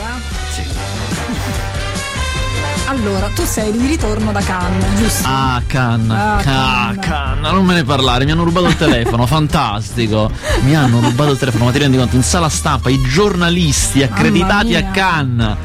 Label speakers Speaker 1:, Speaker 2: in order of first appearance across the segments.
Speaker 1: eh?
Speaker 2: Sì.
Speaker 1: Allora, tu sei di ritorno da Cannes, giusto?
Speaker 2: Ah, Cannes.
Speaker 1: Ah,
Speaker 2: Ah,
Speaker 1: Cannes.
Speaker 2: Cannes. Non me ne parlare, mi hanno rubato il telefono, fantastico. Mi hanno rubato il telefono, ma ti rendi conto? In sala stampa, i giornalisti accreditati a. Cannes.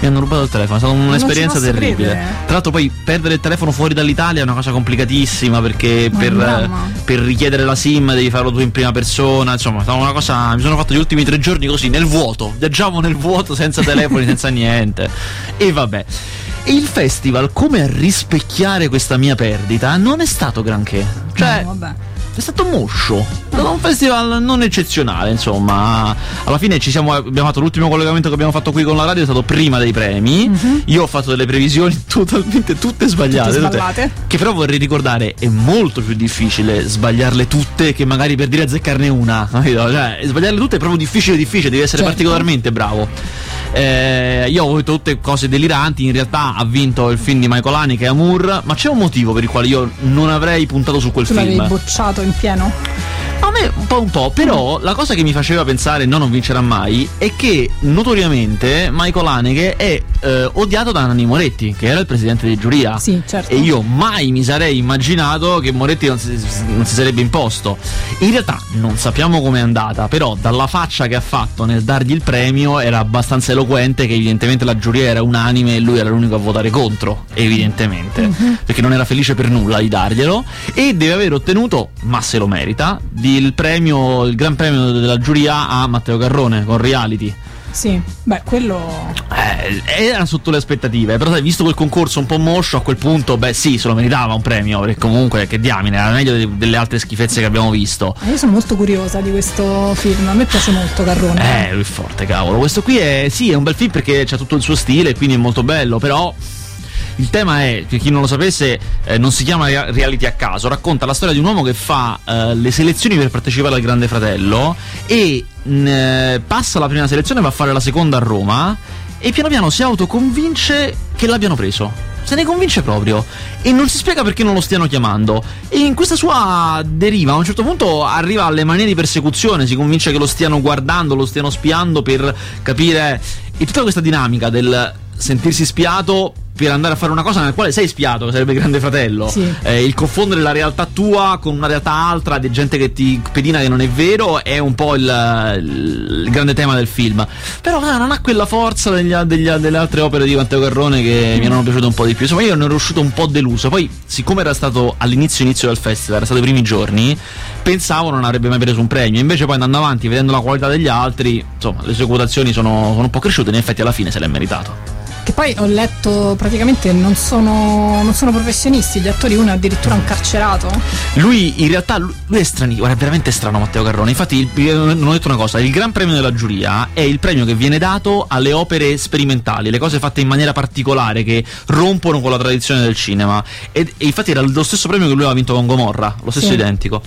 Speaker 2: Mi hanno rubato il telefono, è stata un'esperienza terribile.
Speaker 1: credere.
Speaker 2: Tra l'altro poi perdere il telefono fuori dall'Italia è una cosa complicatissima perché per, per richiedere la SIM devi farlo tu in prima persona, insomma, è stata una cosa. Mi sono fatto gli ultimi tre giorni così nel vuoto, viaggiavo nel vuoto senza telefoni, senza niente. E vabbè. E il festival, come a rispecchiare questa mia perdita, non è stato granché. Cioè,
Speaker 1: No, vabbè.
Speaker 2: È stato moscio. È stato un festival non eccezionale, insomma. Alla fine ci siamo, abbiamo fatto l'ultimo collegamento che abbiamo fatto qui con la radio, è stato prima dei premi. Io ho fatto delle previsioni totalmente tutte sbagliate.
Speaker 1: Tutte
Speaker 2: tutte-
Speaker 1: sballate.
Speaker 2: che però vorrei ricordare, è molto più difficile sbagliarle tutte che magari per dire azzeccarne una. capito? Cioè, sbagliarle tutte è proprio difficile, difficile, devi essere
Speaker 1: Certo.
Speaker 2: particolarmente bravo. Eh, io ho avuto tutte cose deliranti, in realtà ha vinto il film di Michael Haneke e Amour, ma c'è un motivo per il quale io non avrei puntato su quel
Speaker 1: Tu l'avevi
Speaker 2: film.
Speaker 1: bocciato in pieno?
Speaker 2: A me un po' un po', però la cosa che mi faceva pensare no non vincerà mai è che notoriamente Michael Haneke è eh, odiato da Nanni Moretti, che era il presidente di giuria.
Speaker 1: Sì, certo.
Speaker 2: E io mai mi sarei immaginato che Moretti non si, non si sarebbe imposto. In realtà non sappiamo com'è andata, però dalla faccia che ha fatto nel dargli il premio era abbastanza eloquente che evidentemente la giuria era unanime e lui era l'unico a votare contro, evidentemente,
Speaker 1: Mhm.
Speaker 2: perché non era felice per nulla di darglielo e deve aver ottenuto, ma se lo merita, di- il premio, il gran premio della giuria a Matteo Carrone con Reality.
Speaker 1: Sì, beh, quello.
Speaker 2: Eh, era sotto le aspettative, però sai, visto quel concorso un po' moscio a quel punto, beh sì, se lo meritava un premio, perché comunque che diamine, era meglio de- delle altre schifezze che abbiamo visto.
Speaker 1: Eh, Io sono molto curiosa di questo film, a me piace molto Carrone.
Speaker 2: Eh, lui è forte, cavolo. Questo qui è, sì, è un bel film perché c'ha tutto il suo stile, quindi è molto bello, però... Il tema è, per chi non lo sapesse, eh, non si chiama rea- reality a caso, racconta la storia di un uomo che fa eh, le selezioni per partecipare al Grande Fratello e mh, passa la prima selezione, va a fare la seconda a Roma e piano piano si autoconvince che l'abbiano preso. Se ne convince proprio e non si spiega perché non lo stiano chiamando. E in questa sua deriva, a un certo punto arriva alle manie di persecuzione, si convince che lo stiano guardando, lo stiano spiando per capire. E tutta questa dinamica del sentirsi spiato per andare a fare una cosa nella quale sei spiato, che sarebbe il Grande Fratello.
Speaker 1: Sì.
Speaker 2: Eh, il confondere la realtà tua con una realtà altra di gente che ti pedina che non è vero è un po' il, il- grande tema del film. Però ah, non ha quella forza degli- degli- delle altre opere di Matteo Carrone che mi erano piaciute un po' di più. Insomma, io ne ero uscito un po' deluso. Poi, siccome era stato all'inizio inizio del festival, era stato i primi giorni, pensavo non avrebbe mai preso un premio. Invece, poi andando avanti, vedendo la qualità degli altri, insomma, le sue quotazioni sono, sono un po' cresciute. In effetti, alla fine se l'è meritato.
Speaker 1: Che poi ho letto praticamente non sono, non sono professionisti, gli attori, uno è addirittura incarcerato.
Speaker 2: Lui in realtà lui è strano, guarda, è veramente strano Matteo Carrone. Infatti, il- io non ho detto una cosa: il Gran Premio della giuria è il premio che viene dato alle opere sperimentali, le cose fatte in maniera particolare che rompono con la tradizione del cinema. Ed, e infatti era lo stesso premio che lui aveva vinto con Gomorra, lo stesso
Speaker 1: Sì.
Speaker 2: identico.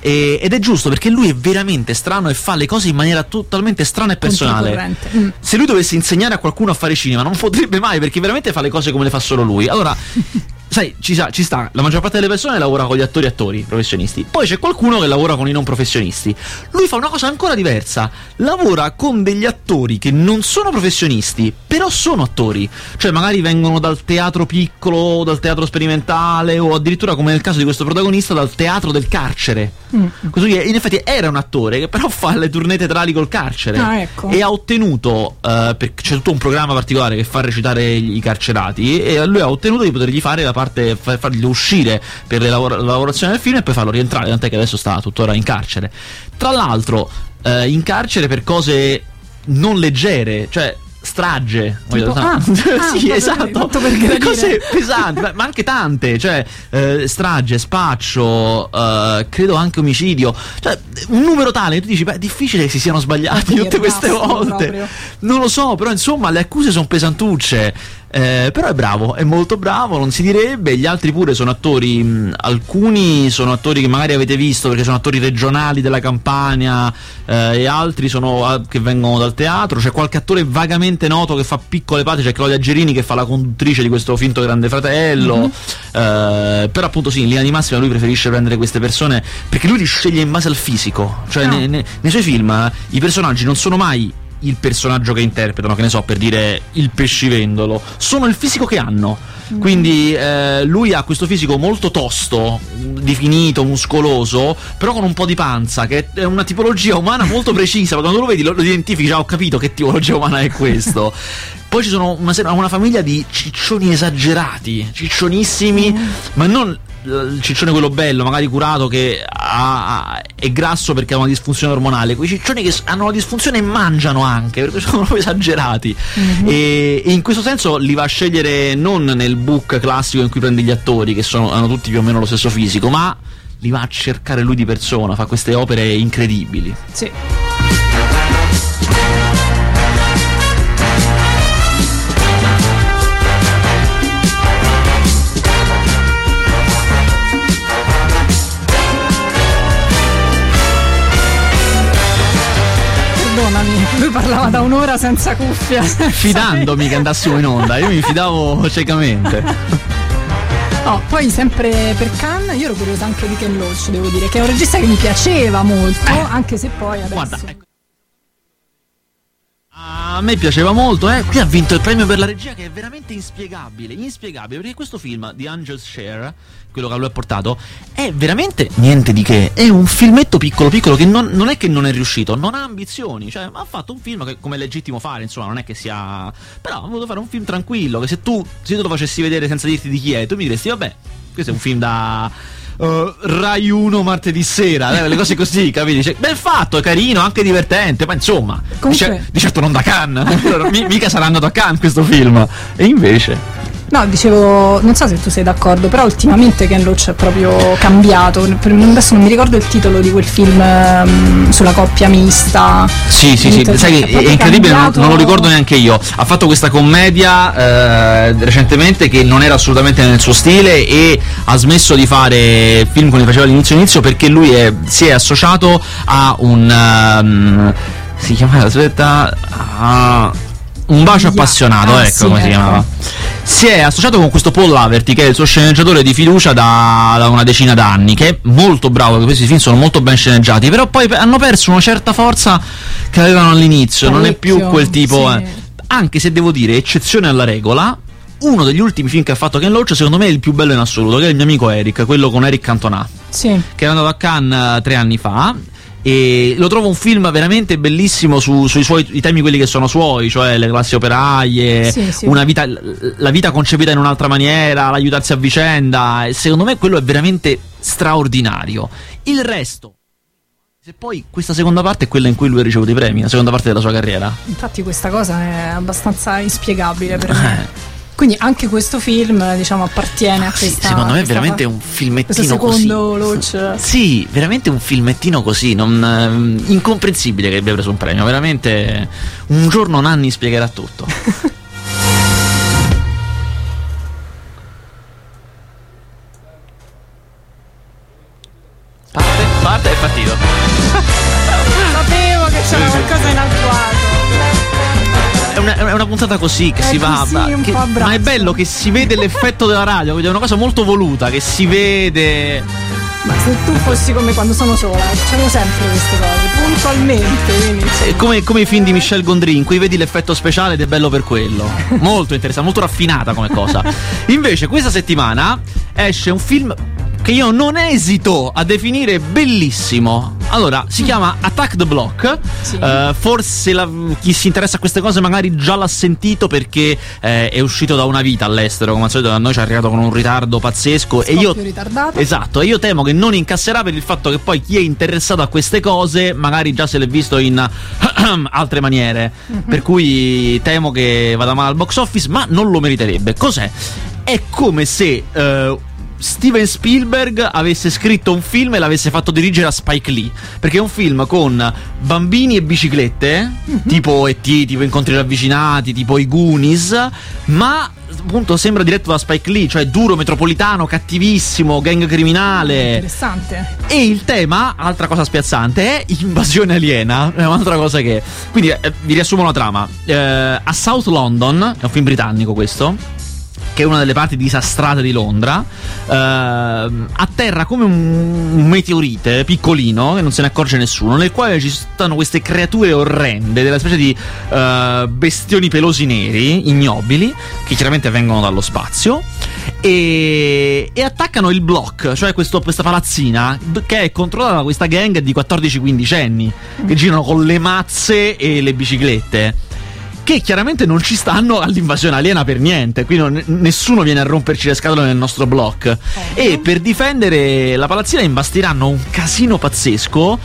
Speaker 2: E- ed è giusto perché lui è veramente strano e fa le cose in maniera totalmente strana e personale.
Speaker 1: Mm.
Speaker 2: Se lui dovesse insegnare a qualcuno a fare cinema, non potrebbe mai perché veramente fa le cose come le fa solo lui. Allora, sai, ci, sa- ci sta, la maggior parte delle persone lavora con gli attori attori professionisti. Poi c'è qualcuno che lavora con i non professionisti. Lui fa una cosa ancora diversa. Lavora con degli attori che non sono professionisti, però sono attori. Cioè, magari vengono dal teatro piccolo, dal teatro sperimentale, o addirittura, come nel caso di questo protagonista, dal teatro del carcere.
Speaker 1: Mm.
Speaker 2: Così, in effetti era un attore che però fa le tournée teatrali col carcere
Speaker 1: Ah, ecco.
Speaker 2: e ha ottenuto eh, perché c'è tutto un programma particolare che fa recitare i carcerati e lui ha ottenuto di potergli fare la parte fa- fargli uscire per la lavorazione del film e poi farlo rientrare tant'è che adesso sta tuttora in carcere. Tra l'altro eh, in carcere per cose non leggere cioè strage
Speaker 1: Tipo- ah, ah,
Speaker 2: sì
Speaker 1: proprio
Speaker 2: esatto.
Speaker 1: tanto per
Speaker 2: cose pesanti ma, ma anche tante cioè eh, strage spaccio eh, credo anche omicidio cioè un numero tale tu dici beh è difficile che si siano sbagliati tutte queste volte.
Speaker 1: proprio.
Speaker 2: non lo so, però insomma le accuse sono pesantucce. Eh, però è bravo, è molto bravo, non si direbbe. Gli altri pure sono attori, mh, alcuni sono attori che magari avete visto perché sono attori regionali della Campania eh, e altri sono ah, che vengono dal teatro. C'è qualche attore vagamente noto che fa piccole parti, c'è Claudia Gerini che fa la conduttrice di questo finto Grande Fratello. Eh, però appunto sì, in linea di massima lui preferisce prendere queste persone perché lui li sceglie in base al fisico. Cioè
Speaker 1: Ah.
Speaker 2: ne- ne- nei suoi film eh, i personaggi non sono mai il personaggio che interpretano, che ne so, per dire il pescivendolo, sono il fisico che hanno. Mm. Quindi eh, lui ha questo fisico molto tosto, definito, muscoloso, però con un po' di panza, che è una tipologia umana molto precisa. Quando lo vedi lo, lo identifichi, già ho capito che tipologia umana è questo. Poi ci sono una, una, famiglia di ciccioni esagerati, ciccionissimi, mm. ma non il ciccione quello bello, magari curato, che ha, è grasso perché ha una disfunzione ormonale, quei ciccioni che hanno una disfunzione e mangiano anche, perché sono proprio esagerati. Mm-hmm. E, e, in questo senso li va a scegliere non nel book classico in cui prende gli attori, che sono, hanno tutti più o meno lo stesso fisico, ma li va a cercare lui di persona, fa queste opere incredibili.
Speaker 1: Sì. Lui parlava da un'ora senza cuffia.
Speaker 2: Fidandomi che andassimo in onda, io mi fidavo ciecamente.
Speaker 1: Oh, poi sempre per Cannes, io ero curiosa anche di Ken Loach, devo dire, che è un regista che mi piaceva molto, eh. anche se poi adesso... Guarda, ecco.
Speaker 2: A me piaceva molto, eh. Qui ha vinto il premio per la regia che è veramente inspiegabile. Inspiegabile, perché questo film di Angel's Share, quello che lui ha portato, è veramente niente di che. È un filmetto piccolo piccolo che non, non è che non è riuscito, non ha ambizioni. Cioè, ha fatto un film che come è legittimo fare, insomma, non è che sia. Però ha voluto fare un film tranquillo. Che se tu, se tu lo facessi vedere senza dirti di chi è, tu mi diresti, vabbè, questo è un film da uh, Rai 1 martedì sera, eh, le cose così, capiti? Cioè, bel fatto, carino, anche divertente, ma insomma, cer- di, certo non da Cannes, mica sarà andato a Cannes questo film. E invece...
Speaker 1: No, dicevo, non so se tu sei d'accordo, però ultimamente Ken Loach è proprio cambiato. Adesso non mi ricordo il titolo di quel film um, sulla coppia mista.
Speaker 2: Sì, sì, sì, sai che è, incredibile, cambiato... non, non, lo ricordo neanche io. Ha fatto questa commedia eh, recentemente che non era assolutamente nel suo stile e ha smesso di fare film come faceva all'inizio inizio perché lui è, si è associato a un... Um, si chiamava, aspetta... Uh, un bacio appassionato, ah, ecco sì, come ecco. si chiamava. Si è associato con questo Paul Laverty, che è il suo sceneggiatore di fiducia da, da una decina d'anni, che è molto bravo, questi film sono molto ben sceneggiati, però poi hanno perso una certa forza che avevano all'inizio, Parecchio, non è più quel tipo... Sì. Eh. Anche se devo dire, eccezione alla regola, uno degli ultimi film che ha fatto Ken Loach secondo me è il più bello in assoluto che è il mio amico Eric quello con Eric Cantona
Speaker 1: sì.
Speaker 2: che è andato a Cannes tre anni fa e lo trovo un film veramente bellissimo su, sui suoi i temi quelli che sono suoi, cioè le classi operaie, sì, sì. Una vita, la vita concepita in un'altra maniera, l'aiutarsi a vicenda. Secondo me quello è veramente straordinario. Il resto. Se poi questa seconda parte è quella in cui lui ha ricevuto i premi, la seconda parte della sua carriera.
Speaker 1: Infatti questa cosa è abbastanza inspiegabile per me. Quindi anche questo film, diciamo, appartiene a questa.
Speaker 2: Sì, secondo me è veramente un filmettino
Speaker 1: secondo
Speaker 2: così.
Speaker 1: Loach.
Speaker 2: Sì, veramente un filmettino così, non, eh, incomprensibile che abbia preso un premio. Veramente un giorno Nanni spiegherà tutto. una, puntata così che è si va. Che, ma è bello che si vede l'effetto della radio, quindi è una cosa molto voluta, che si vede.
Speaker 1: Ma se tu fossi come quando sono sola, facciamo sempre queste cose, puntualmente.
Speaker 2: Come, come, i film di Michel Gondry, in cui vedi l'effetto speciale ed è bello per quello. Molto interessante, molto raffinata come cosa. Invece, questa settimana esce un film che io non esito a definire bellissimo. Allora, si chiama Attack the Block. Sì. Uh, forse la, chi si interessa a queste cose magari già l'ha sentito perché eh, è uscito da una vita all'estero. Come al solito, da noi ci è arrivato con un ritardo pazzesco.
Speaker 1: Scoppio
Speaker 2: e io,
Speaker 1: ritardato.
Speaker 2: Esatto, e io temo che non incasserà per il fatto che poi chi è interessato a queste cose magari già se l'è visto in altre maniere. Mm-hmm. Per cui temo che vada male al box office, ma non lo meriterebbe. Cos'è? È come se. Uh, Steven Spielberg avesse scritto un film e l'avesse fatto dirigere a Spike Lee. Perché è un film con bambini e biciclette, mm-hmm. tipo E.T., tipo Incontri ravvicinati, tipo i Goonies, ma appunto sembra diretto da Spike Lee, cioè duro, metropolitano, cattivissimo, gang criminale.
Speaker 1: Interessante.
Speaker 2: E il tema, altra cosa spiazzante, è invasione aliena. È un'altra cosa che. Quindi eh, vi riassumo la trama. Eh, a South London, è un film britannico questo che è una delle parti disastrate di Londra, eh, atterra come un, un, meteorite piccolino che non se ne accorge nessuno, nel quale ci stanno queste creature orrende, della specie di eh, bestioni pelosi neri, ignobili, che chiaramente vengono dallo spazio. E, e attaccano il block, cioè questo, questa palazzina che è controllata da questa gang di 14-15 anni che girano con le mazze e le biciclette che chiaramente non ci stanno all'invasione aliena per niente, qui non, nessuno viene a romperci le scatole nel nostro block. Oh. E per difendere la palazzina imbastiranno un casino pazzesco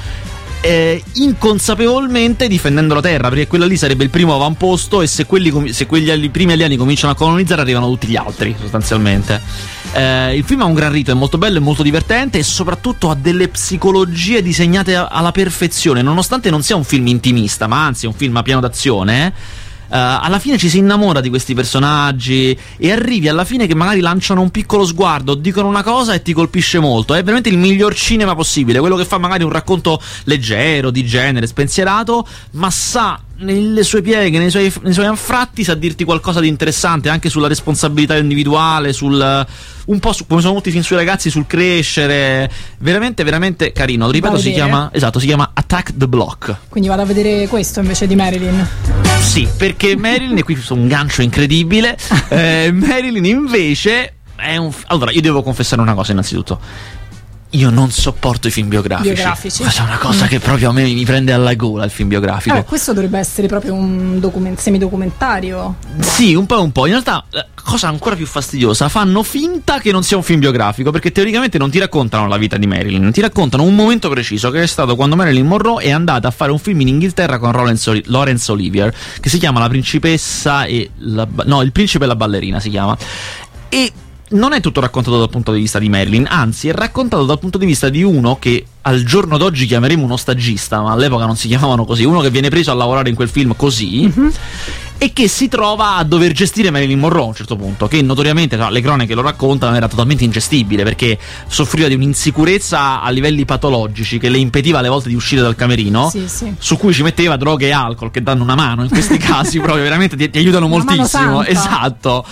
Speaker 2: eh, inconsapevolmente difendendo la terra, perché quello lì sarebbe il primo avamposto e se, quelli, se quegli primi alieni cominciano a colonizzare arrivano tutti gli altri, sostanzialmente. Eh, il film ha un gran rito, è molto bello, è molto divertente e soprattutto ha delle psicologie disegnate alla perfezione, nonostante non sia un film intimista, ma anzi è un film a piano d'azione. Eh alla fine ci si innamora di questi personaggi e arrivi alla fine che magari lanciano un piccolo sguardo, dicono una cosa e ti colpisce molto. È veramente il miglior cinema possibile, quello che fa magari un racconto leggero, di genere, spensierato, ma sa nelle sue pieghe, nei suoi, nei suoi anfratti, sa dirti qualcosa di interessante anche sulla responsabilità individuale, sul un po' su, come sono molti film sui ragazzi, sul crescere. Veramente, veramente carino. Ripeto, si chiama, esatto, si chiama Attack the Block.
Speaker 1: Quindi vado a vedere questo invece di Marilyn.
Speaker 2: Sì, perché Marilyn, e qui c'è un gancio incredibile. eh, Marilyn invece è un. Allora, io devo confessare una cosa innanzitutto io non sopporto i film biografici.
Speaker 1: biografici.
Speaker 2: Questa è una cosa mm. che proprio a me mi prende alla gola il film biografico.
Speaker 1: Eh, questo dovrebbe essere proprio un document- semidocumentario.
Speaker 2: Sì, un po' e un po'. In realtà, cosa ancora più fastidiosa, fanno finta che non sia un film biografico, perché teoricamente non ti raccontano la vita di Marilyn, ti raccontano un momento preciso che è stato quando Marilyn Monroe è andata a fare un film in Inghilterra con Laurence Olivier, che si chiama La principessa e la... no, il principe e la ballerina si chiama. E non è tutto raccontato dal punto di vista di Marilyn, anzi è raccontato dal punto di vista di uno che al giorno d'oggi chiameremo uno stagista, ma all'epoca non si chiamavano così, uno che viene preso a lavorare in quel film così. Mm-hmm. E che si trova a dover gestire Marilyn Monroe a un certo punto, che notoriamente no, le cronache lo raccontano era totalmente ingestibile perché soffriva di un'insicurezza a livelli patologici che le impediva alle volte di uscire dal camerino,
Speaker 1: sì, sì.
Speaker 2: su cui ci metteva droghe e alcol che danno una mano in questi casi, proprio veramente ti, ti aiutano una moltissimo. Esatto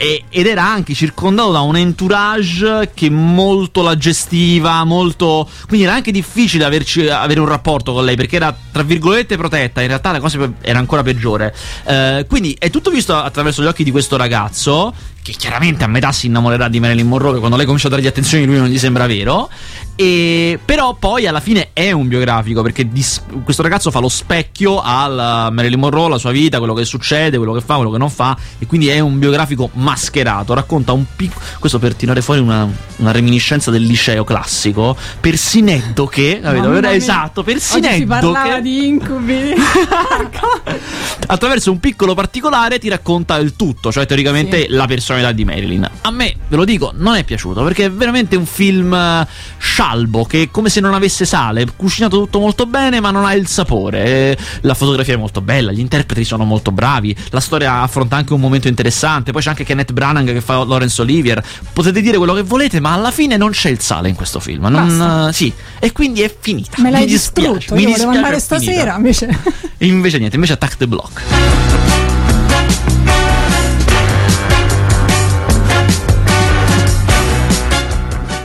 Speaker 2: e, ed era anche circondato da un entourage che molto la gestiva, molto... quindi era anche difficile averci, avere un rapporto con lei perché era tra virgolette protetta, in realtà la cosa era ancora peggiore. Eh, quindi è tutto visto attraverso gli occhi di questo ragazzo che chiaramente a metà si innamorerà di Marilyn Monroe quando lei comincia a dargli attenzioni lui non gli sembra vero e, però poi alla fine è un biografico perché dis- questo ragazzo fa lo specchio alla Marilyn Monroe, la sua vita, quello che succede, quello che fa, quello che non fa e quindi è un biografico mascherato, racconta un piccolo questo per tirare fuori una, una, reminiscenza del liceo classico, Persinetto che, capito? Esatto, Persinetto
Speaker 1: Oggi si parlava che di incubi
Speaker 2: attraverso un piccolo particolare ti racconta il tutto, cioè teoricamente sì. la personalità di Marilyn. A me, ve lo dico, non è piaciuto perché è veramente un film eh, scialbo che come se non avesse sale, cucinato tutto molto bene ma non ha il sapore. Eh, la fotografia è molto bella, gli interpreti sono molto bravi, la storia affronta anche un momento interessante, poi c'è anche Kenneth Branagh che fa Laurence Olivier. Potete dire quello che volete, ma alla fine non c'è il sale in questo film. Non, uh, sì, e quindi è finita.
Speaker 1: Me l'hai mi distrutto, io volevo andare stasera invece.
Speaker 2: invece niente, invece Attack the Block.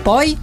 Speaker 1: Poi?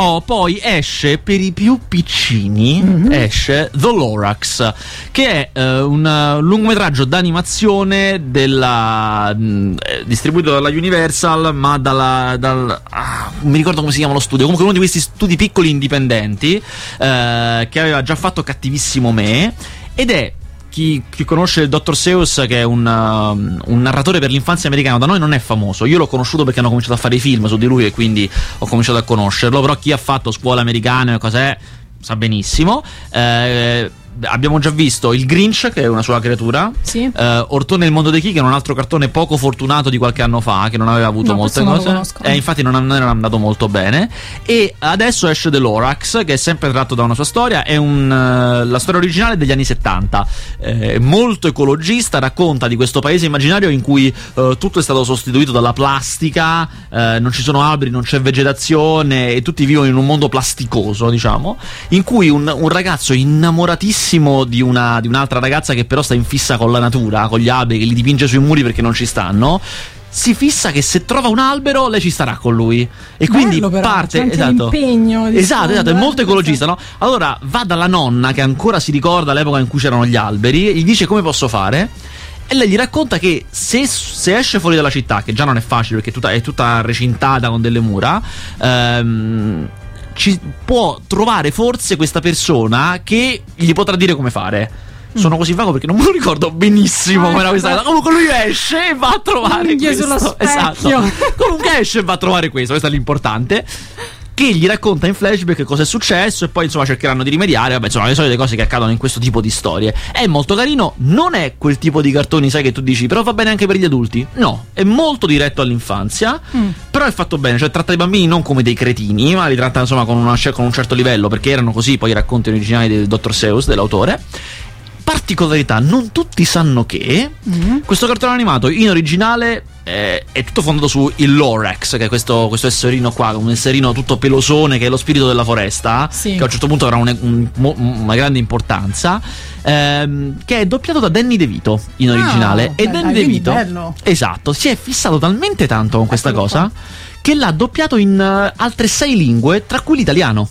Speaker 2: Oh, poi esce per i più piccini mm-hmm. esce The Lorax, che è uh, un uh, lungometraggio d'animazione della, uh, distribuito dalla Universal, ma dalla, dal, ah, non mi ricordo come si chiama lo studio, comunque uno di questi studi piccoli indipendenti eh, che aveva già fatto Cattivissimo Me ed è chi, chi, conosce il dottor Seuss, che è un, uh, un, narratore per l'infanzia americano, da noi non è famoso. Io l'ho conosciuto perché hanno cominciato a fare i film su di lui e quindi ho cominciato a conoscerlo. Però chi ha fatto scuola americana e cos'è sa benissimo. Eh, abbiamo già visto il Grinch, che è una sua creatura.
Speaker 1: Sì.
Speaker 2: Uh, Ortone il mondo dei chi, che è un altro cartone poco fortunato di qualche anno fa, che non aveva avuto
Speaker 1: no,
Speaker 2: molte cose. E eh, infatti non, non, era andato molto bene. E adesso esce The Lorax, che è sempre tratto da una sua storia. È un, uh, la storia originale degli anni 70. Eh, molto ecologista, racconta di questo paese immaginario in cui uh, tutto è stato sostituito dalla plastica, non ci sono alberi, non c'è vegetazione e tutti vivono in un mondo plasticoso, diciamo. In cui un, un ragazzo innamoratissimo bellissimo di, una, di un'altra ragazza che però sta in fissa con la natura, con gli alberi, che li dipinge sui muri perché non ci stanno. Si fissa che se trova un albero lei ci starà con lui. E quindi
Speaker 1: Bello però,
Speaker 2: parte
Speaker 1: c'è
Speaker 2: esatto,
Speaker 1: l'impegno
Speaker 2: esatto, esatto, è molto
Speaker 1: eh,
Speaker 2: ecologista no? allora va dalla nonna che ancora si ricorda l'epoca in cui c'erano gli alberi gli dice come posso fare? E lei gli racconta che se, se esce fuori dalla città che già non è facile perché è tutta, è tutta recintata con delle mura ehm, ci può trovare forse questa persona che gli potrà dire come fare sono così vago perché non me lo ricordo benissimo
Speaker 1: Ah,
Speaker 2: come era questa cosa. Comunque lui esce e va a trovare
Speaker 1: Unghie
Speaker 2: questo. Esatto. Comunque esce e va a trovare questo, questo è l'importante. Che gli racconta in flashback cosa è successo e poi insomma cercheranno di rimediare. Vabbè, insomma, le solite cose che accadono in questo tipo di storie. È molto carino, non è quel tipo di cartoni, sai, che tu dici, però va bene anche per gli adulti. No, è molto diretto all'infanzia,
Speaker 1: Mm.
Speaker 2: però è fatto bene, cioè tratta i bambini non come dei cretini, ma li tratta insomma con, una- con un certo livello, perché erano così poi i racconti originali del Dr. Seuss, dell'autore. Particolarità, non tutti sanno che
Speaker 1: Mm.
Speaker 2: questo cartone animato in originale eh, è tutto fondato su il Lorax, che è questo, questo esserino qua, un esserino tutto pelosone che è lo spirito della foresta,
Speaker 1: Sì.
Speaker 2: che a un certo punto avrà un- un- mo- una grande importanza, ehm, che è doppiato da Danny DeVito in
Speaker 1: Ah,
Speaker 2: originale. e
Speaker 1: beh,
Speaker 2: Danny DeVito,
Speaker 1: bello.
Speaker 2: esatto, si è fissato talmente tanto con questa cosa che l'ha doppiato in eh, altre sei lingue, tra cui l'italiano.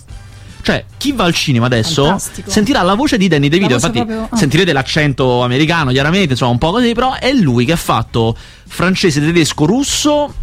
Speaker 2: Cioè, chi va al cinema adesso
Speaker 1: Fantastico.
Speaker 2: sentirà la voce di Danny DeVito. Infatti,
Speaker 1: proprio- ah.
Speaker 2: sentirete l'accento americano, chiaramente, insomma, un po' così, però è lui che ha fatto francese, tedesco, russo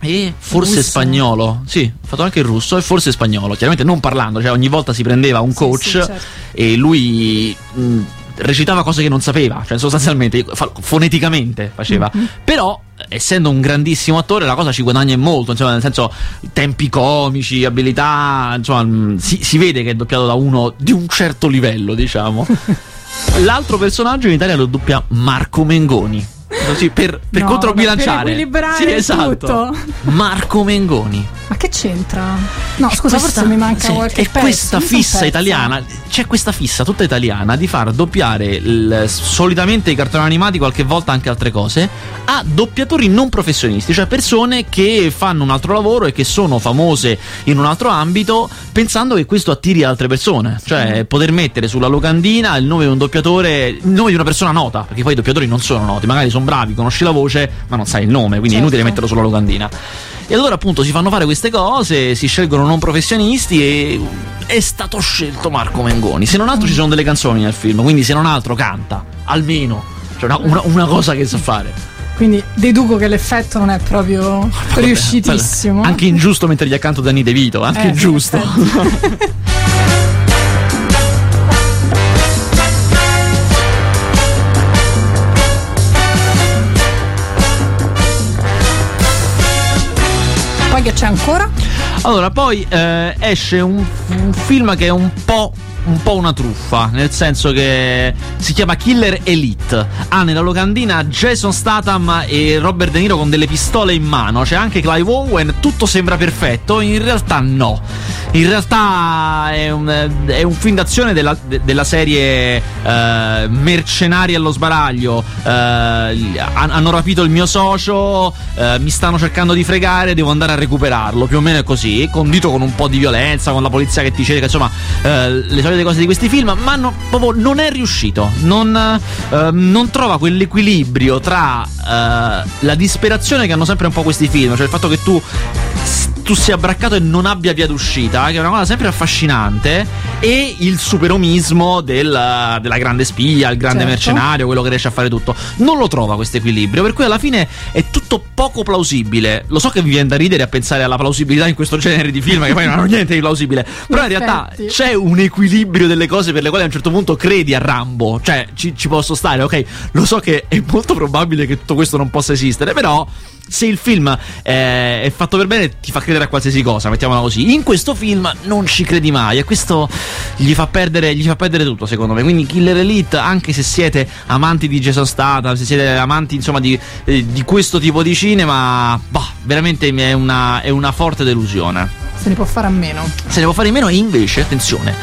Speaker 2: e forse
Speaker 1: Russo.
Speaker 2: spagnolo. Sì, ha fatto anche il russo e forse spagnolo. Chiaramente non parlando, cioè ogni volta si prendeva un
Speaker 1: Sì,
Speaker 2: coach
Speaker 1: sì, certo.
Speaker 2: e lui mh, recitava cose che non sapeva, cioè sostanzialmente foneticamente faceva.
Speaker 1: Mhm.
Speaker 2: Però essendo un grandissimo attore la cosa ci guadagna molto, insomma, nel senso tempi comici, abilità, insomma, mh, si, si vede che è doppiato da uno di un certo livello, diciamo. L'altro personaggio in Italia lo doppia Marco Mengoni. Così per, per
Speaker 1: No,
Speaker 2: controbilanciare.
Speaker 1: per
Speaker 2: sì, esatto.
Speaker 1: tutto.
Speaker 2: Marco Mengoni.
Speaker 1: Ma che c'entra? No,
Speaker 2: È
Speaker 1: scusa,
Speaker 2: questa-
Speaker 1: forse mi manca
Speaker 2: sì,
Speaker 1: qualche
Speaker 2: È
Speaker 1: pezzo.
Speaker 2: questa fissa italiana. C'è questa fissa tutta italiana di far doppiare il- solitamente i cartoni animati, qualche volta anche altre cose, a doppiatori non professionisti, cioè persone che fanno un altro lavoro e che sono famose in un altro ambito, pensando che questo attiri altre persone.
Speaker 1: Mm.
Speaker 2: Cioè, poter mettere sulla locandina il nome di un doppiatore, il nome di una persona nota, perché poi i doppiatori non sono noti, magari sono bravi, conosci la voce, ma non sai il nome, quindi è
Speaker 1: Certo.
Speaker 2: inutile metterlo sulla locandina. E allora appunto si fanno fare queste cose, si scelgono non professionisti e è stato scelto Marco Mengoni. Se non altro ci sono delle canzoni nel film, quindi se non altro canta, almeno. Cioè una, una- una cosa che sa fare.
Speaker 1: Quindi deduco che l'effetto non è proprio riuscitissimo.
Speaker 2: Anche ingiusto mettergli accanto Danny De Vito, anche
Speaker 1: Eh,
Speaker 2: ingiusto.
Speaker 1: che c'è ancora?
Speaker 2: Allora, poi eh, esce un, un film che è un po', un po' una truffa, nel senso che si chiama Killer Elite. Ha nella locandina Jason Statham e Robert De Niro con delle pistole in mano. C'è anche Clive Owen, tutto sembra perfetto, in realtà no. In realtà è un, è un film d'azione della, de- della serie eh, Mercenari allo sbaraglio. Eh, han- hanno rapito il mio socio, eh, mi stanno cercando di fregare, devo andare a recuperarlo. Più o meno è così, condito con un po' di violenza, con la polizia che ti cerca, insomma, eh, le solite cose di questi film, ma no- proprio non è riuscito. Non, eh, non trova quell'equilibrio tra eh, la disperazione che hanno sempre un po' questi film, cioè il fatto che tu tu sia abbraccato e non abbia via d'uscita, che è una cosa sempre affascinante, e il superomismo del- della grande spia, il grande
Speaker 1: Certo.
Speaker 2: mercenario, quello che riesce a fare tutto. Non lo trova questo equilibrio, per cui alla fine è tutto poco plausibile. Lo so che vi viene da ridere a pensare alla plausibilità in questo genere di film, che poi non hanno niente di plausibile, però in realtà c'è un equilibrio delle cose per le quali a un certo punto credi a Rambo, cioè ci, ci posso stare, ok? Lo so che è molto probabile che tutto questo non possa esistere, però se il film eh, è fatto per bene ti fa credere a qualsiasi cosa, mettiamola così. In questo film non ci credi mai e questo gli fa perdere, gli fa perdere tutto secondo me. Quindi Killer Elite, anche se siete amanti di Jason Statham, se siete amanti insomma di, eh, di questo tipo di cinema, bah, veramente è una, è una forte delusione.
Speaker 1: Se ne può fare a meno.
Speaker 2: Se ne può fare di meno e invece, attenzione,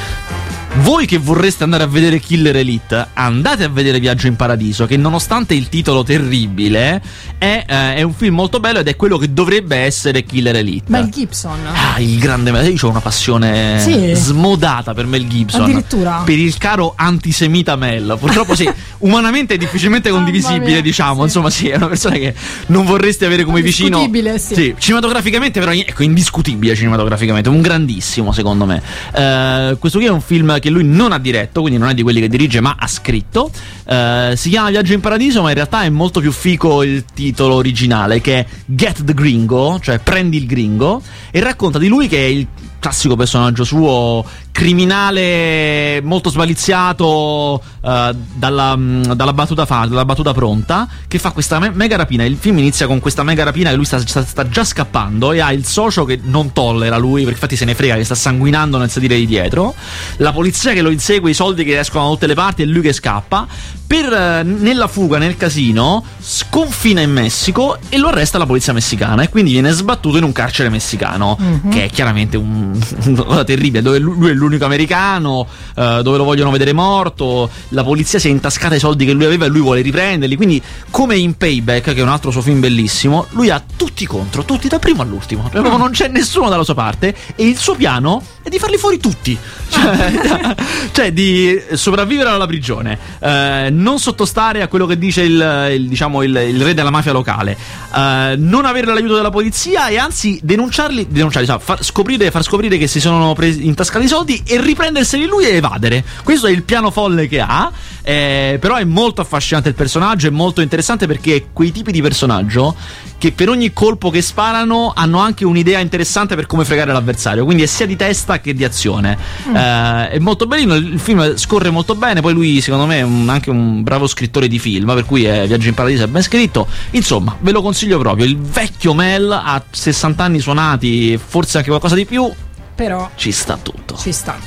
Speaker 2: voi che vorreste andare a vedere Killer Elite, andate a vedere Viaggio in Paradiso, che nonostante il titolo terribile, è, eh, è un film molto bello ed è quello che dovrebbe essere Killer Elite.
Speaker 1: Mel Gibson.
Speaker 2: Ah, il grande Mel Io ho una passione
Speaker 1: Sì.
Speaker 2: smodata per Mel Gibson.
Speaker 1: Addirittura.
Speaker 2: Per il caro antisemita Mel. Purtroppo sì. umanamente è difficilmente condivisibile, diciamo. Sì. Insomma, sì, è una persona che non vorresti avere come vicino.
Speaker 1: Sì.
Speaker 2: sì. Cinematograficamente, però, ecco, indiscutibile cinematograficamente. Un grandissimo, secondo me. Uh, questo qui è un film che lui non ha diretto, quindi non è di quelli che dirige, ma ha scritto. Uh, si chiama Viaggio in Paradiso, ma in realtà è molto più fico il titolo originale, che è Get the Gringo, cioè prendi il gringo, e racconta di lui che è il classico personaggio suo criminale molto smaliziato uh, dalla, um, dalla, battuta fa, dalla, battuta pronta che fa questa me- mega rapina. Il film inizia con questa mega rapina che lui sta, sta, sta, già scappando e ha il socio che non tollera lui perché infatti se ne frega che sta sanguinando nel sedile di dietro. La polizia che lo insegue i soldi che escono da tutte le parti e lui che scappa. Per, uh, nella fuga nel casino sconfina in Messico e lo arresta la polizia messicana e quindi viene sbattuto in un carcere messicano mm-hmm. che è chiaramente un, una cosa terribile dove lui è l'unico americano, uh, dove lo vogliono vedere morto, la polizia si è intascata i soldi che lui aveva e lui vuole riprenderli, quindi come in Payback, che è un altro suo film bellissimo, lui ha tutti contro, tutti dal primo all'ultimo, cioè, non c'è nessuno dalla sua parte e il suo piano è di farli fuori tutti, cioè, cioè di sopravvivere alla prigione, uh, non sottostare a quello che dice il, il, diciamo, il, il re della mafia locale, uh, non avere l'aiuto della polizia e anzi denunciarli, denunciarli cioè, far, scoprire, far scoprire che si sono presi, intascati i soldi e riprenderseli lui e evadere. Questo è il piano folle che ha. Eh, però è molto affascinante il personaggio, è molto interessante perché è quei tipi di personaggio che per ogni colpo che sparano hanno anche un'idea interessante per come fregare l'avversario. Quindi è sia di testa che di azione. Mm. Eh, è molto bellino, il film scorre molto bene. Poi lui, secondo me, è un, anche un bravo scrittore di film, per cui è Viaggio in Paradiso è ben scritto. Insomma, ve lo consiglio proprio. Il vecchio Mel ha 60 anni suonati, forse anche qualcosa di più
Speaker 1: però
Speaker 2: ci sta tutto.
Speaker 1: Ci sta.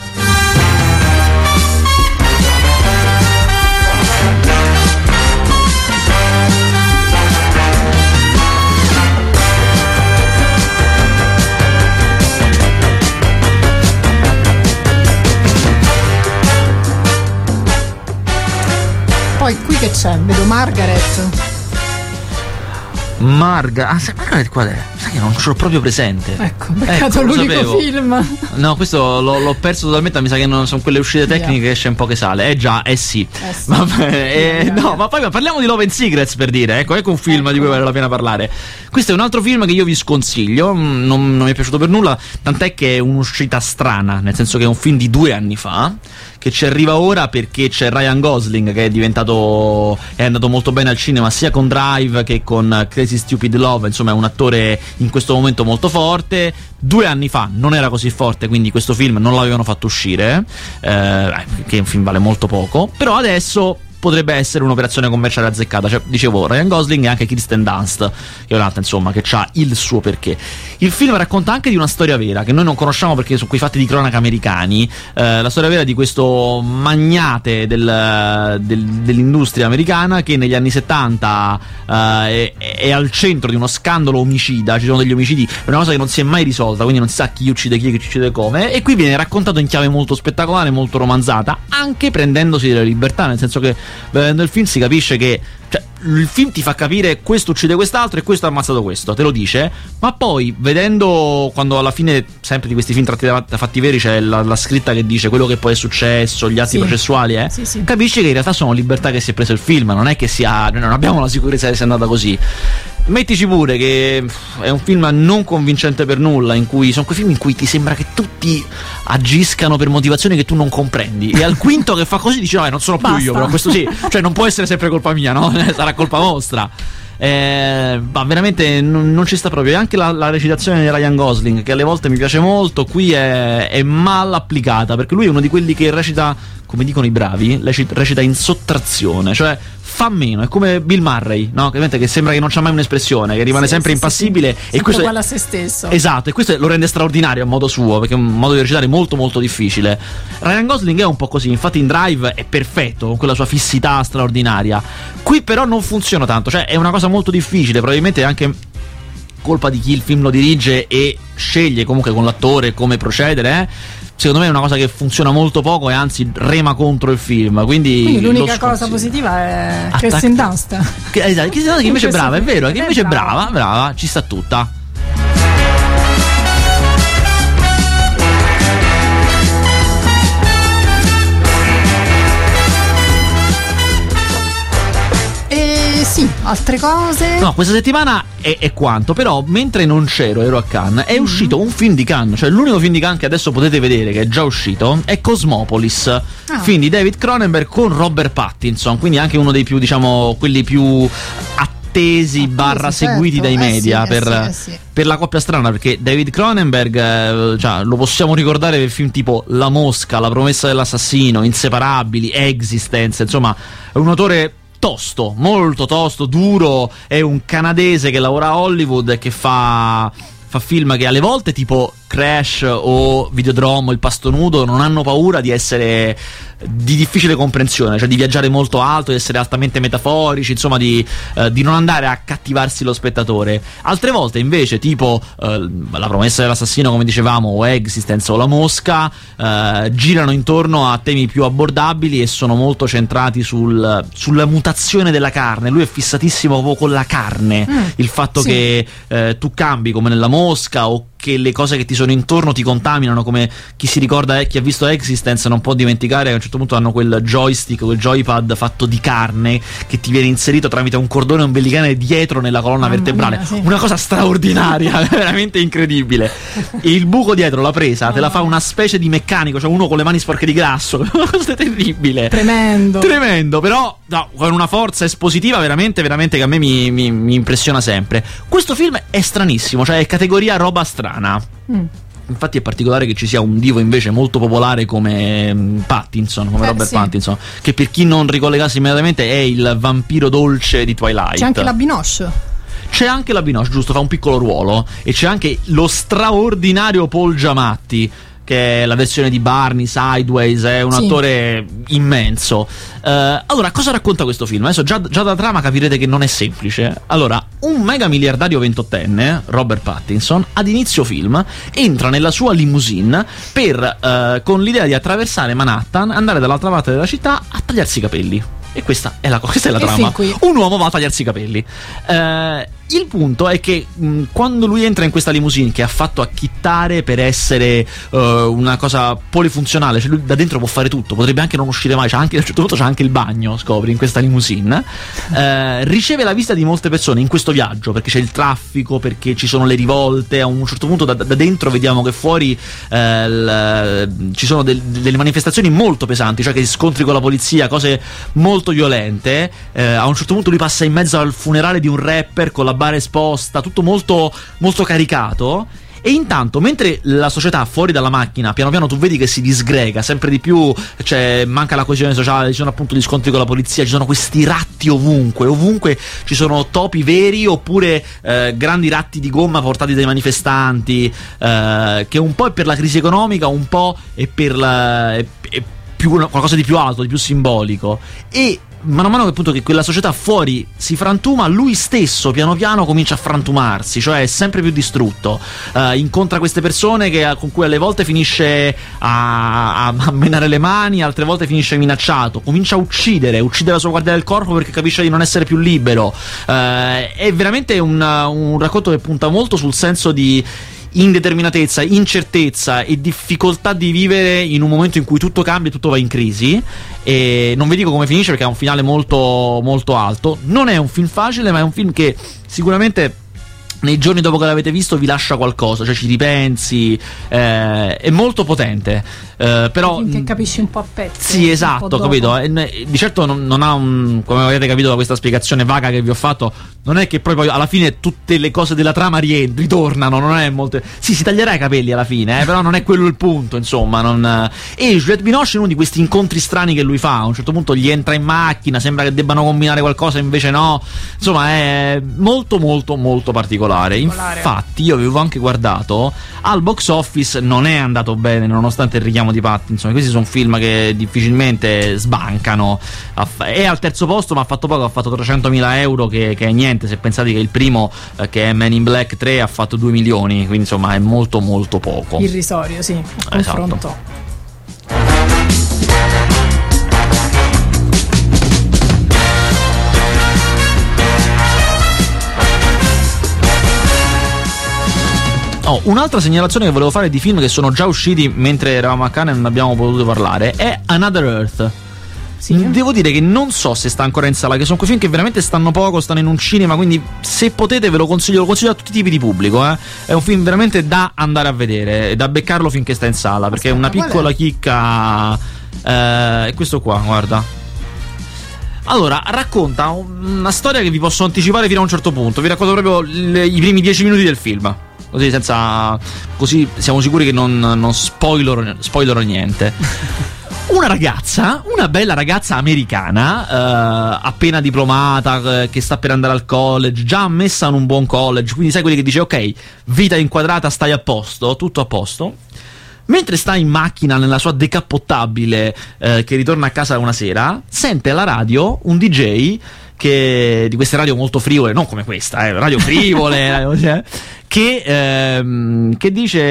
Speaker 1: Poi qui che c'è? Vedo Margaret.
Speaker 2: Marga. Ah, Margaret qual è? Che non ce l'ho proprio presente.
Speaker 1: Ecco, peccato ecco, l'unico film.
Speaker 2: No, questo l'ho, l'ho, perso totalmente. Mi sa che non sono quelle uscite tecniche yeah. che esce un po' che sale. Eh già, eh sì. Eh sì. Vabbè, eh, yeah, no, yeah. ma poi parliamo di Love and Secrets per dire. Ecco, ecco un film ecco. di cui vale la pena parlare. Questo è un altro film che io vi sconsiglio. Mm, non, non mi è piaciuto per nulla. Tant'è che è un'uscita strana, nel senso che è un film di due anni fa che ci arriva ora perché c'è Ryan Gosling che è diventato è andato molto bene al cinema sia con Drive che con Crazy Stupid Love, insomma è un attore in questo momento molto forte. Due anni fa non era così forte, quindi questo film non l'avevano fatto uscire, eh, che un film vale molto poco, però adesso potrebbe essere un'operazione commerciale azzeccata. Cioè, dicevo, Ryan Gosling e anche Kristen Dunst, che è un'altra, insomma, che ha il suo perché. Il film racconta anche di una storia vera, che noi non conosciamo perché sono quei fatti di cronaca americani. Eh, la storia vera di questo magnate del, del, dell'industria americana che negli anni 70 eh, è, è, al centro di uno scandalo omicida. Ci sono degli omicidi, è una cosa che non si è mai risolta, quindi non si sa chi uccide chi, chi uccide come. E qui viene raccontato in chiave molto spettacolare, molto romanzata, anche prendendosi delle libertà, nel senso che vedendo il film si capisce che cioè, il film ti fa capire questo uccide quest'altro e questo ha ammazzato questo, te lo dice, ma poi vedendo quando alla fine sempre di questi film tratti da, fatti veri c'è la, la, scritta che dice quello che poi è successo, gli atti sì. processuali, eh, sì, sì. capisci che in realtà sono libertà che si è preso il film, non è che sia, non abbiamo la sicurezza che sia andata così. Mettici pure che è un film non convincente per nulla, in cui sono quei film in cui ti sembra che tutti agiscano per motivazioni che tu non comprendi. E al quinto che fa così dici: No, non sono più Basta. io, però questo sì, cioè non può essere sempre colpa mia, no? Sarà colpa vostra. Eh, ma veramente non, non, ci sta proprio. E anche la, la, recitazione di Ryan Gosling, che alle volte mi piace molto, qui è, è mal applicata perché lui è uno di quelli che recita, come dicono i bravi, recita in sottrazione, cioè fa meno, è come Bill Murray, no? che sembra che non c'ha mai un'espressione, che rimane sì, sempre sì, impassibile
Speaker 1: sì, e questo uguale a se stesso.
Speaker 2: Esatto, e questo lo rende straordinario a modo suo, perché è un modo di recitare molto molto difficile. Ryan Gosling è un po' così, infatti in Drive è perfetto, con quella sua fissità straordinaria. Qui però non funziona tanto, cioè è una cosa molto difficile, probabilmente anche colpa di chi il film lo dirige e sceglie comunque con l'attore come procedere, eh? Secondo me è una cosa che funziona molto poco e anzi rema contro il film. Quindi,
Speaker 1: quindi l'unica cosa positiva è Kirsten Dunst.
Speaker 2: Esatto, che invece è brava, è vero, che invece è brava, brava, ci sta tutta.
Speaker 1: Sì, altre cose.
Speaker 2: No, questa settimana è, è quanto, però mentre non c'ero, ero a Cannes, è mm-hmm. uscito un film di Cannes, cioè l'unico film di Cannes che adesso potete vedere, che è già uscito, è Cosmopolis, ah. film di David Cronenberg con Robert Pattinson, quindi anche uno dei più, diciamo, quelli più attenti attesi barra certo. seguiti dai eh media sì, eh per, eh sì, per, la coppia strana perché David Cronenberg eh, cioè, lo possiamo ricordare per film tipo La Mosca, La promessa dell'assassino, Inseparabili, Existence insomma è un autore tosto, molto tosto, duro, è un canadese che lavora a Hollywood e che fa, fa film che alle volte tipo Crash o Videodrome, il pasto nudo non hanno paura di essere di difficile comprensione, cioè di viaggiare molto alto, di essere altamente metaforici, insomma di, eh, di non andare a cattivarsi lo spettatore. Altre volte invece, tipo eh, La promessa dell'assassino, come dicevamo, o Existence o La mosca, eh, girano intorno a temi più abbordabili e sono molto centrati sul, sulla mutazione della carne. Lui è fissatissimo proprio con la carne, mm, il fatto sì. che eh, tu cambi come nella mosca o che le cose che ti sono intorno ti contaminano, come chi si ricorda, eh, chi ha visto Existence non può dimenticare che a un certo punto hanno quel joystick, quel joypad fatto di carne che ti viene inserito tramite un cordone umbilicale dietro nella colonna Mamma vertebrale. Mia, sì. Una cosa straordinaria, veramente incredibile. E il buco dietro, la presa, oh. te la fa una specie di meccanico, cioè uno con le mani sporche di grasso, una cosa terribile.
Speaker 1: Tremendo.
Speaker 2: Tremendo, però no, con una forza espositiva veramente, veramente che a me mi, mi, mi impressiona sempre. Questo film è stranissimo, cioè è categoria roba strana strana. Mm. Infatti è particolare che ci sia un divo invece molto popolare come mm, Pattinson, come eh, Robert sì. Pattinson, che per chi non ricollegasse immediatamente è il vampiro dolce di Twilight.
Speaker 1: C'è anche la Binoche.
Speaker 2: C'è anche la Binoche, giusto, fa un piccolo ruolo. E c'è anche lo straordinario Paul Giamatti che è la versione di Barney, Sideways, è un sì. attore immenso. Uh, allora, cosa racconta questo film? Adesso già, già da trama capirete che non è semplice. Allora, un mega miliardario ventottenne, Robert Pattinson, ad inizio film entra nella sua limousine per, uh, con l'idea di attraversare Manhattan, andare dall'altra parte della città a tagliarsi i capelli. E questa è la, questa è la trama. Un uomo va a tagliarsi i capelli. Uh, il punto è che mh, quando lui entra in questa limousine che ha fatto acchittare per essere uh, una cosa polifunzionale, cioè lui da dentro può fare tutto, potrebbe anche non uscire mai, c'è anche, a un certo punto c'è anche il bagno, scopri, in questa limousine, uh, riceve la vista di molte persone in questo viaggio perché c'è il traffico, perché ci sono le rivolte, a un certo punto da, da dentro vediamo che fuori uh, l, ci sono del, delle manifestazioni molto pesanti, cioè che scontri con la polizia, cose molto violente, a un certo punto lui passa in mezzo al funerale di un rapper con la bara esposta, tutto molto, molto caricato. E intanto, mentre la società fuori dalla macchina, piano piano tu vedi che si disgrega sempre di più, cioè manca la coesione sociale, ci sono appunto gli scontri con la polizia, ci sono questi ratti ovunque, ovunque ci sono topi veri oppure eh, grandi ratti di gomma portati dai manifestanti, eh, che un po' è per la crisi economica, un po' è per la, è, è più, qualcosa di più alto, di più simbolico. E mano a mano che appunto che quella società fuori si frantuma, lui stesso piano piano comincia a frantumarsi, cioè è sempre più distrutto. Uh, incontra queste persone che, con cui alle volte finisce a, a, a, menare le mani, altre volte finisce minacciato, comincia a uccidere, uccide la sua guardia del corpo perché capisce di non essere più libero. Uh, è veramente un, un racconto che punta molto sul senso di indeterminatezza, incertezza e difficoltà di vivere in un momento in cui tutto cambia e tutto va in crisi. E non vi dico come finisce perché ha un finale molto, molto alto. Non è un film facile, ma è un film che sicuramente nei giorni dopo che l'avete visto vi lascia qualcosa, cioè ci ripensi, eh, è molto potente. Eh, però
Speaker 1: che capisci un po' a pezzi.
Speaker 2: Sì, esatto, capito? Eh, di certo non, non, ha un come avete capito da questa spiegazione vaga che vi ho fatto, non è che proprio alla fine tutte le cose della trama ritornano, non è molto Sì, si taglierà i capelli alla fine, eh, però non è quello il punto, insomma, non... E Juliette Binoche è uno di questi incontri strani che lui fa, a un certo punto gli entra in macchina, sembra che debbano combinare qualcosa, invece no. Insomma, è molto molto molto particolare. Particolare. Infatti, io avevo anche guardato al box office non è andato bene nonostante il richiamo di Pattinson. Questi sono film che difficilmente sbancano. È al terzo posto, ma ha fatto poco, ha fatto 300.000 euro, che, che è niente. Se pensate che il primo, eh, che è Man in Black 3, ha fatto 2 milioni, quindi insomma è molto molto poco.
Speaker 1: Irrisorio, sì. Esatto. Confronto.
Speaker 2: Oh, un'altra segnalazione che volevo fare di film che sono già usciti mentre eravamo a Cannes e non abbiamo potuto parlare è Another Earth.
Speaker 1: Sì.
Speaker 2: Devo dire che non so se sta ancora in sala, che sono quei film che veramente stanno poco, stanno in un cinema, quindi se potete ve lo consiglio, lo consiglio a tutti i tipi di pubblico. Eh. È un film veramente da andare a vedere, da beccarlo finché sta in sala, perché è una piccola
Speaker 1: è?
Speaker 2: chicca. Eh, è questo qua, guarda. Allora, racconta una storia che vi posso anticipare fino a un certo punto. Vi racconto proprio le, i primi dieci minuti del film. Così, senza, così siamo sicuri che non, non spoilerò, spoilerò niente. Una ragazza, una bella ragazza americana, eh, appena diplomata, eh, che sta per andare al college, già messa in un buon college, quindi sai quelli che dice ok, vita inquadrata, stai a posto, tutto a posto. Mentre sta in macchina nella sua decappottabile eh, che ritorna a casa una sera, sente alla radio un DJ che, di queste radio molto frivole, non come questa, eh, radio frivole, cioè, che, ehm, che, dice: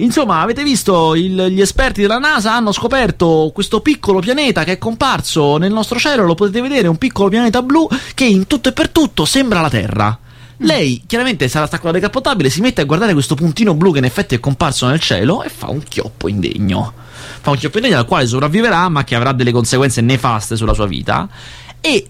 Speaker 2: Insomma, avete visto il, gli esperti della NASA hanno scoperto questo piccolo pianeta che è comparso nel nostro cielo. Lo potete vedere, un piccolo pianeta blu che in tutto e per tutto sembra la Terra. Lei chiaramente sarà sta con la decappottabile, si mette a guardare questo puntino blu che in effetti è comparso nel cielo e fa un chioppo indegno. Fa un chioppo indegno al quale sopravviverà, ma che avrà delle conseguenze nefaste sulla sua vita. E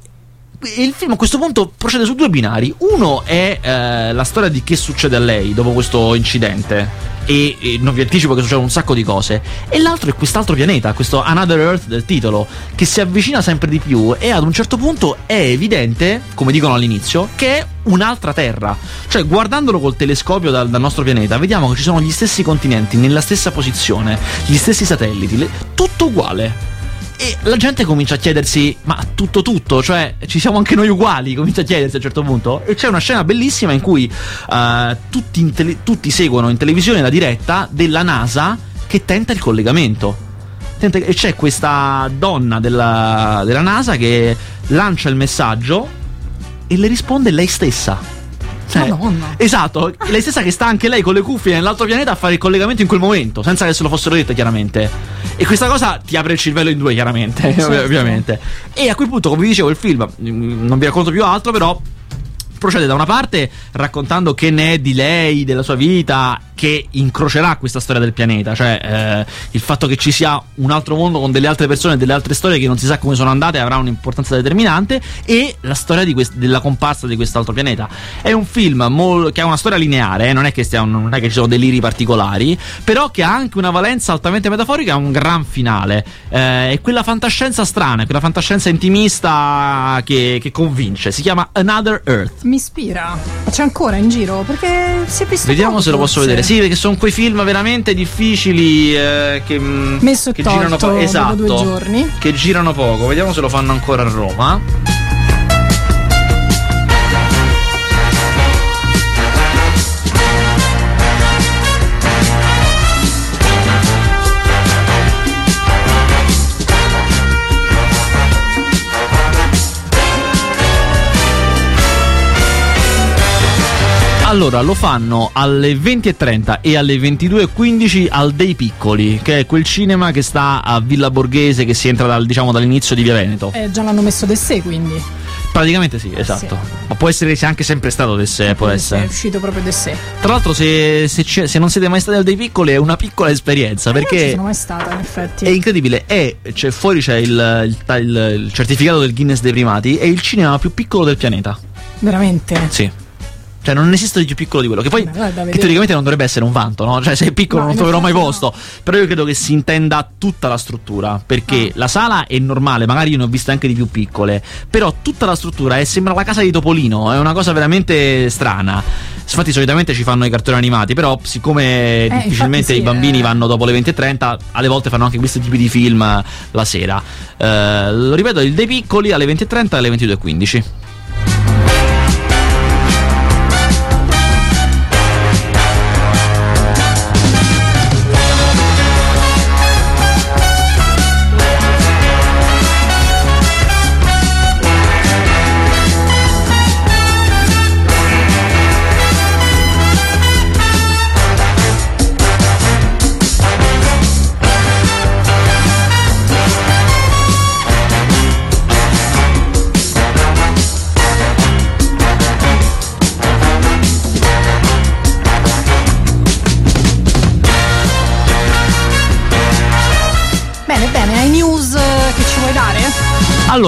Speaker 2: il film a questo punto procede su due binari. Uno è eh, la storia di che succede a lei dopo questo incidente. E, e, non vi anticipo che succedono un sacco di cose. E l'altro è quest'altro pianeta, questo Another Earth del titolo, che si avvicina sempre di più. E ad un certo punto è evidente, come dicono all'inizio, che è un'altra Terra. Cioè, guardandolo col telescopio dal, dal nostro pianeta, vediamo che ci sono gli stessi continenti nella stessa posizione, gli stessi satelliti, le, tutto uguale. E la gente comincia a chiedersi: ma tutto, tutto, cioè ci siamo anche noi uguali? Comincia a chiedersi a un certo punto. E c'è una scena bellissima in cui uh, tutti, tele- tutti seguono in televisione la diretta della NASA che tenta il collegamento. E c'è questa donna della, della NASA che lancia il messaggio e le risponde lei stessa.
Speaker 1: Cioè, Madonna.
Speaker 2: Esatto, lei stessa che sta anche lei con le cuffie nell'altro pianeta a fare il collegamento in quel momento, senza che se lo fossero dette chiaramente. E questa cosa ti apre il cervello in due, chiaramente, certo. ovviamente. E a quel punto, come vi dicevo, il film, mm, non vi racconto più altro, però procede da una parte raccontando che ne è di lei, della sua vita, che incrocerà questa storia del pianeta, cioè eh, il fatto che ci sia un altro mondo con delle altre persone, delle altre storie che non si sa come sono andate avrà un'importanza determinante e la storia quest- della comparsa di quest'altro pianeta. È un film mol- che ha una storia lineare, eh, non, è che stiamo, non è che ci sono deliri particolari, però che ha anche una valenza altamente metaforica, un gran finale. Eh, è quella fantascienza strana, quella fantascienza intimista che, che convince. Si chiama Another Earth.
Speaker 1: Mi ispira. C'è ancora in giro perché si è visto.
Speaker 2: Vediamo se lo posso vedere. Sì, perché sono quei film veramente difficili eh, che,
Speaker 1: mm, Messo
Speaker 2: che
Speaker 1: torto,
Speaker 2: girano poco. Esatto. Che girano poco. Vediamo se lo fanno ancora a Roma. Allora, lo fanno alle 20.30 e alle 22.15 al Dei Piccoli, che è quel cinema che sta a Villa Borghese, che si entra dal, diciamo, dall'inizio di Via Veneto.
Speaker 1: Eh, già l'hanno messo de sé, quindi.
Speaker 2: Praticamente sì, esatto. Sì. Ma può essere anche sempre stato de sé, può essere.
Speaker 1: È uscito proprio de sé.
Speaker 2: Tra l'altro, se, se, se, non siete mai stati al Dei Piccoli, è una piccola esperienza.
Speaker 1: Eh,
Speaker 2: perché
Speaker 1: non ci sono mai stata, in effetti.
Speaker 2: È incredibile. E cioè, fuori c'è il, il, il, il certificato del Guinness dei primati. È il cinema più piccolo del pianeta.
Speaker 1: Veramente?
Speaker 2: Sì. Cioè, non esiste di più piccolo di quello. Che poi, Beh, che teoricamente non dovrebbe essere un vanto, no? Cioè, se è piccolo no, non troverò mai posto. No. Però io credo che si intenda tutta la struttura. Perché ah. la sala è normale, magari io ne ho viste anche di più piccole. Però tutta la struttura è, sembra la casa di Topolino. È una cosa veramente strana. Infatti, solitamente ci fanno i cartoni animati. Però, siccome eh, difficilmente sì, i bambini eh. vanno dopo le 20.30, alle volte fanno anche questi tipi di film la sera. Eh, lo ripeto, il dei piccoli alle 20.30 e alle 22.15.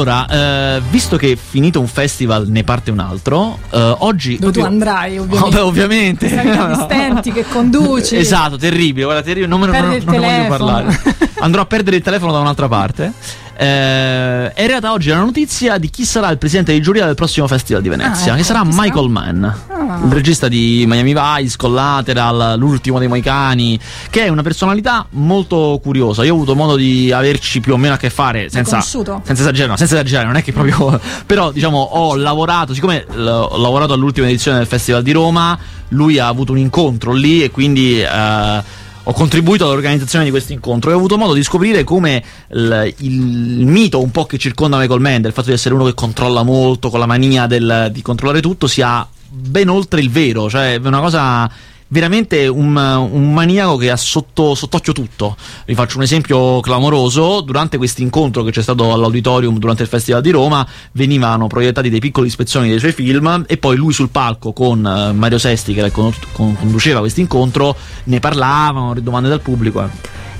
Speaker 2: Allora, eh, visto che finito un festival ne parte un altro, eh, oggi...
Speaker 1: Dove tu andrai, ovviamente.
Speaker 2: Oh, ovviamente.
Speaker 1: Sai stenti che conduci.
Speaker 2: Esatto, terribile, guarda, terribile. Non, me, ne voglio parlare. Andrò a perdere il telefono da un'altra parte. Eh, è arrivata oggi la notizia di chi sarà il presidente di giuria del prossimo Festival di Venezia, ah, ecco, che sarà Michael Mann, ah. il regista di Miami Vice, Collateral, L'ultimo dei Moicani, che è una personalità molto curiosa. Io ho avuto modo di averci più o meno a che fare, senza, senza esagerare, no, senza esagerare, non è che proprio... però diciamo ho lavorato, siccome ho lavorato all'ultima edizione del Festival di Roma, lui ha avuto un incontro lì e quindi... Eh, ho contribuito all'organizzazione di questo incontro e ho avuto modo di scoprire come il, il mito un po' che circonda Michael Mann, del fatto di essere uno che controlla molto, con la mania del, di controllare tutto, sia ben oltre il vero, cioè è una cosa veramente un, un maniaco che ha sotto, sott'occhio tutto. Vi faccio un esempio clamoroso: durante questo incontro che c'è stato all'auditorium durante il Festival di Roma, venivano proiettati dei piccoli ispezioni dei suoi film e poi lui sul palco con uh, Mario Sesti, che con, con, conduceva questo incontro, ne parlavano, domande dal pubblico. Eh.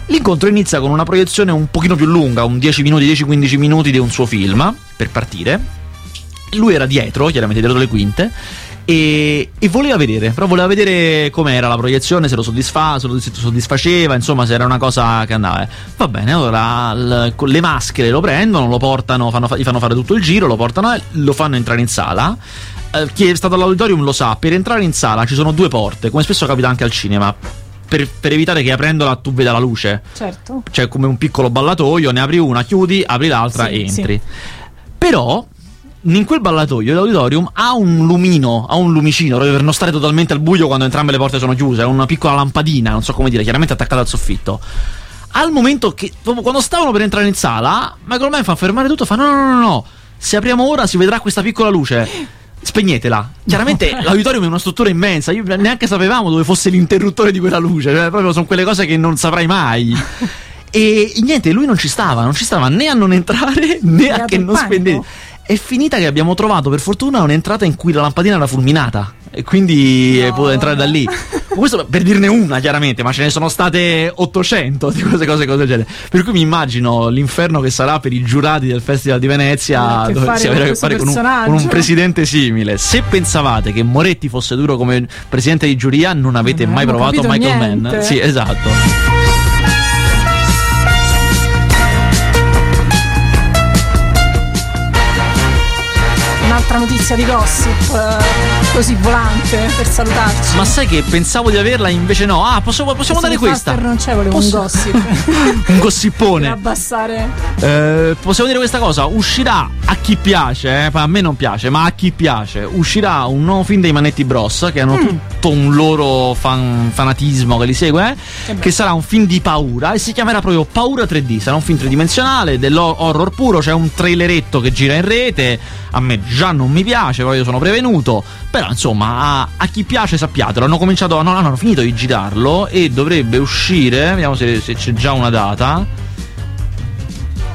Speaker 2: L'incontro inizia con una proiezione un pochino più lunga, un 10 minuti, 10-15 minuti di un suo film per partire. Lui era dietro, chiaramente dietro le quinte e, e, voleva vedere, però voleva vedere com'era la proiezione, se lo, soddisfa, se lo soddisfaceva, insomma, se era una cosa che andava. Va bene, allora l, con le maschere lo prendono, lo portano, fanno, gli fanno fare tutto il giro, lo portano e lo fanno entrare in sala. Eh, chi è stato all'auditorium lo sa, per entrare in sala ci sono due porte, come spesso capita anche al cinema. Per, per, evitare che aprendola tu veda la luce.
Speaker 1: Certo.
Speaker 2: Cioè, come un piccolo ballatoio, ne apri una, chiudi, apri l'altra sì, e entri. Sì. Però in quel ballatoio l'auditorium ha un lumino, ha un lumicino per non stare totalmente al buio quando entrambe le porte sono chiuse, ha una piccola lampadina, non so come dire, chiaramente attaccata al soffitto. Al momento che, quando stavano per entrare in sala, Michael Mann fa fermare tutto, fa no, no, no, no, se apriamo ora si vedrà questa piccola luce. Spegnetela. Chiaramente no. l'auditorium è una struttura immensa, io neanche sapevamo dove fosse l'interruttore di quella luce, cioè proprio sono quelle cose che non saprai mai. E niente, lui non ci stava, non ci stava né a non entrare né a che non spendere. È finita che abbiamo trovato per fortuna un'entrata in cui la lampadina era fulminata e quindi no. potuto entrare da lì. Questo per dirne una, chiaramente, ma ce ne sono state 800 di queste cose, cose del genere. Per cui mi immagino l'inferno che sarà per i giurati del Festival di Venezia, dove si avrà a che fare con un, con un, presidente simile. Se pensavate che Moretti fosse duro come presidente di giuria, non avete non mai provato Michael niente. Mann. Sì, esatto.
Speaker 1: Un'altra notizia di gossip eh, così volante per salutarci.
Speaker 2: Ma sai che pensavo di averla, invece no. Ah, possiamo, possiamo dare questa.
Speaker 1: Non c'è, volevo Posso... un gossip.
Speaker 2: un gossipone.
Speaker 1: Per abbassare.
Speaker 2: Eh, possiamo dire questa cosa: uscirà a chi piace, eh, a me non piace, ma a chi piace, uscirà un nuovo film dei Manetti Bros. Che hanno mm. tutto un loro fan, fanatismo che li segue. Eh, che, che sarà un film di paura e si chiamerà proprio Paura 3D. Sarà un film tridimensionale, dell'horror puro. C'è un traileretto che gira in rete. A me già non mi piace, poi io sono prevenuto. Però insomma, a, a chi piace sappiatelo. Hanno cominciato, no, hanno finito di girarlo e dovrebbe uscire. Vediamo se, se c'è già una data.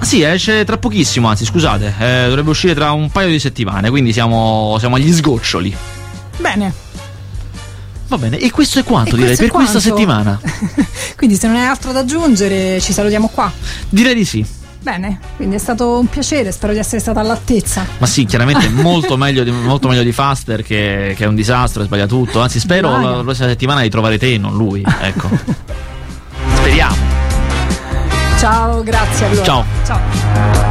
Speaker 2: Sì, esce tra pochissimo, anzi, scusate, eh, dovrebbe uscire tra un paio di settimane, quindi siamo, siamo agli sgoccioli.
Speaker 1: Bene.
Speaker 2: Va bene, e questo è quanto e direi per quanto. questa settimana.
Speaker 1: quindi se non hai altro da aggiungere, ci salutiamo qua.
Speaker 2: Direi di sì.
Speaker 1: Bene, quindi è stato un piacere, spero di essere stata all'altezza.
Speaker 2: Ma sì, chiaramente molto, meglio di, molto meglio di Faster che, che, è un disastro sbaglia tutto. Anzi, spero Vai. la prossima settimana di trovare te e non lui. Ecco. Speriamo.
Speaker 1: Ciao, grazie allora.
Speaker 2: Ciao.
Speaker 1: Ciao.